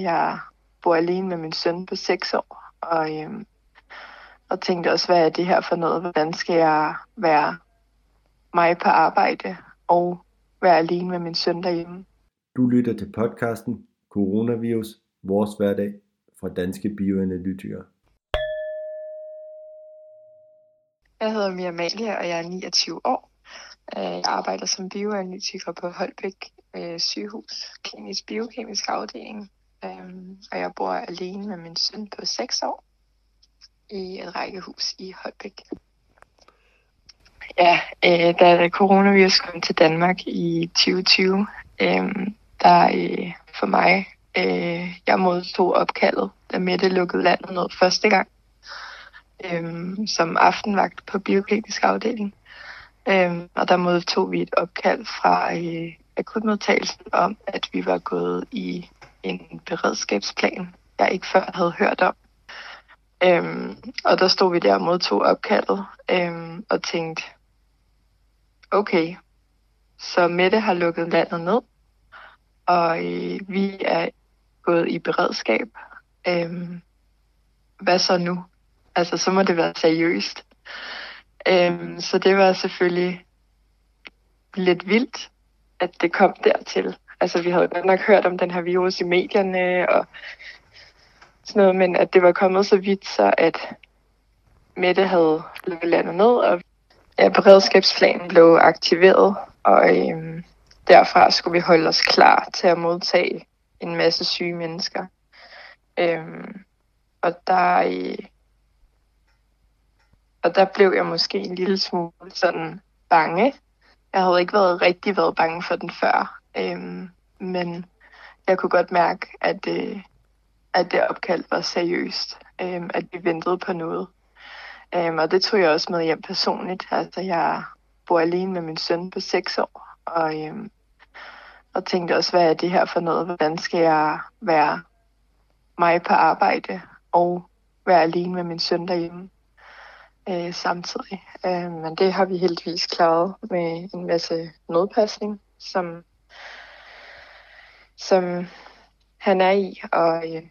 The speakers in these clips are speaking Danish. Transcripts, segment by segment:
Jeg bor alene med min søn på 6 år, og, øhm, og tænkte også, hvad er det her for noget? Hvordan skal jeg være mig på arbejde og være alene med min søn derhjemme? Du lytter til podcasten Coronavirus, vores hverdag fra Danske Bioanalytikere. Jeg hedder Mia Amalie, og jeg er 29 år. Øh, jeg arbejder som bioanalytiker på Holbæk øh, sygehus, klinisk biokemisk afdeling. Øhm, og jeg bor alene med min søn på 6 år i et rækkehus i Holbæk. Ja, øh, da coronavirus kom til Danmark i 2020, øh, der øh, for mig, øh, jeg modtog opkaldet, da Mette lukkede landet ned første gang, øh, som aftenvagt på biokemisk afdeling. Øh, og der modtog vi et opkald fra øh, akutmodtagelsen om, at vi var gået i beredskabsplan, jeg ikke før havde hørt om. Øhm, og der stod vi der og modtog opkaldet øhm, og tænkte, okay, så Mette har lukket landet ned, og øh, vi er gået i beredskab. Øhm, hvad så nu? Altså, så må det være seriøst. Øhm, så det var selvfølgelig lidt vildt, at det kom dertil. Altså, vi havde godt nok hørt om den her virus i medierne og sådan noget, men at det var kommet så vidt, så at Mette havde lukket landet ned, og ja, beredskabsplanen blev aktiveret, og øhm, derfra skulle vi holde os klar til at modtage en masse syge mennesker. Øhm, og der, øh, og der blev jeg måske en lille smule sådan bange. Jeg havde ikke været rigtig været bange for den før. Øhm, men jeg kunne godt mærke, at, det, at det opkald var seriøst. Øhm, at vi ventede på noget. Øhm, og det tog jeg også med hjem personligt. Altså, jeg bor alene med min søn på 6 år. Og, øhm, og tænkte også, hvad er det her for noget? Hvordan skal jeg være mig på arbejde og være alene med min søn derhjemme øh, samtidig. Øh, men det har vi heldigvis klaret med en masse nødpasning, som som han er i og, øh,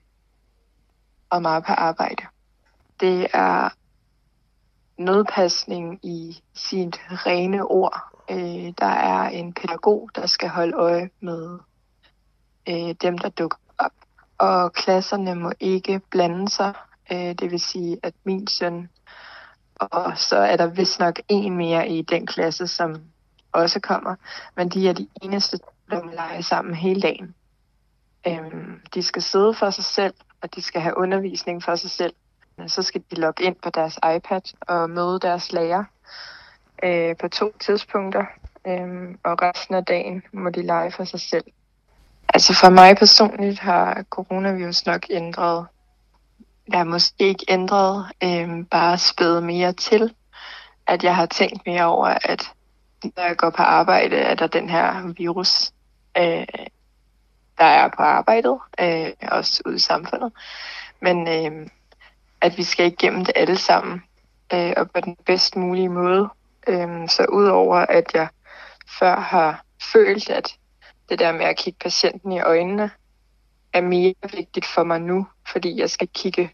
og meget på arbejde. Det er nødpasning i sit rene ord. Øh, der er en pædagog, der skal holde øje med øh, dem, der dukker op. Og klasserne må ikke blande sig. Øh, det vil sige, at min søn, og så er der vist nok en mere i den klasse, som også kommer. Men de er de eneste, der må lege sammen hele dagen. Øhm, de skal sidde for sig selv, og de skal have undervisning for sig selv. Så skal de logge ind på deres iPad og møde deres lærer øh, på to tidspunkter. øh, og resten af dagen må de lege for sig selv. Altså for mig personligt har coronavirus nok ændret, der måske ikke ændret, øh, bare spædet mere til, at jeg har tænkt mere over, at når jeg går på arbejde, er der den her virus, øh, der er på arbejdet, øh, også ude i samfundet. Men øh, at vi skal igennem det alle sammen, øh, og på den bedst mulige måde. Øh, så udover at jeg før har følt, at det der med at kigge patienten i øjnene, er mere vigtigt for mig nu, fordi jeg skal kigge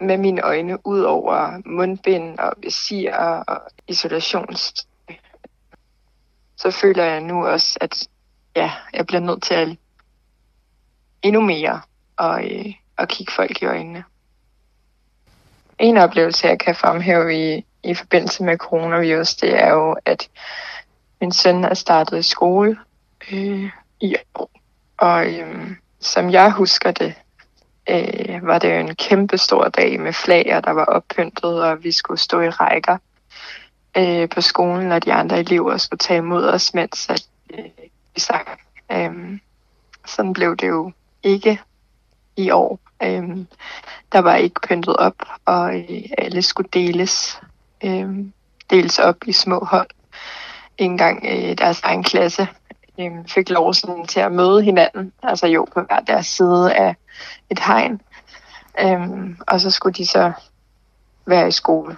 med mine øjne ud over mundbind og visir og isolations. Så føler jeg nu også, at ja, jeg bliver nødt til at endnu mere og, øh, og kigge folk i øjnene. En oplevelse, jeg kan fremhæve i, i forbindelse med coronavirus, det er jo, at min søn er startet i skole øh, i år. Og øh, som jeg husker det, øh, var det jo en kæmpe stor dag med flager, der var oppyntet, og vi skulle stå i rækker øh, på skolen, og de andre elever skulle tage imod os, mens at, øh, vi sang. Øh, sådan blev det jo ikke i år. Øhm, der var ikke pyntet op, og øh, alle skulle deles, øhm, deles op i små hold. En gang øh, deres egen klasse øhm, fik lov sådan, til at møde hinanden, altså jo på hver deres side af et hegn. Øhm, og så skulle de så være i skole.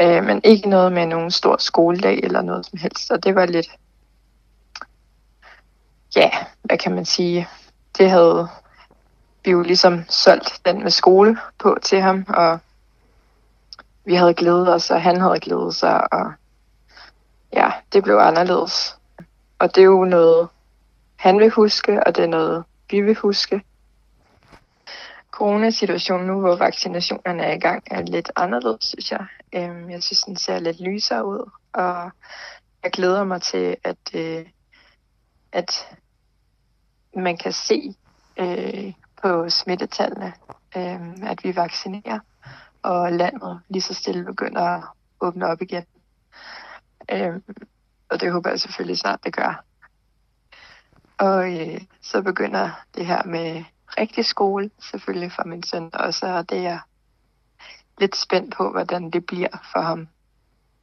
Øh, men ikke noget med nogen stor skoledag eller noget som helst, og det var lidt, ja, hvad kan man sige, det havde vi jo ligesom solgt den med skole på til ham, og vi havde glædet os, og han havde glædet sig, og ja, det blev anderledes. Og det er jo noget, han vil huske, og det er noget, vi vil huske. Coronasituationen nu, hvor vaccinationerne er i gang, er lidt anderledes, synes jeg. Øhm, jeg synes, den ser lidt lysere ud, og jeg glæder mig til, at, øh, at man kan se øh, på smittetallene, øh, at vi vaccinerer, og landet lige så stille begynder at åbne op igen. Øh, og det håber jeg selvfølgelig snart, det gør. Og øh, så begynder det her med rigtig skole, selvfølgelig for min søn og det er jeg lidt spændt på, hvordan det bliver for ham.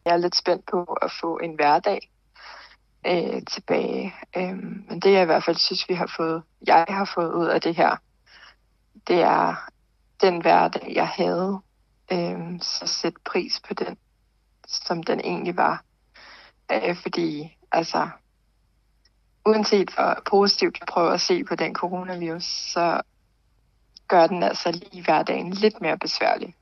Jeg er lidt spændt på at få en hverdag øh, tilbage. Øh, men det jeg i hvert fald synes, vi har fået, jeg har fået ud af det her, det er den hverdag, jeg havde. Øh, så sæt pris på den, som den egentlig var. Øh, fordi altså, uanset hvor positivt jeg prøver at se på den coronavirus, så gør den altså lige hverdagen lidt mere besværlig.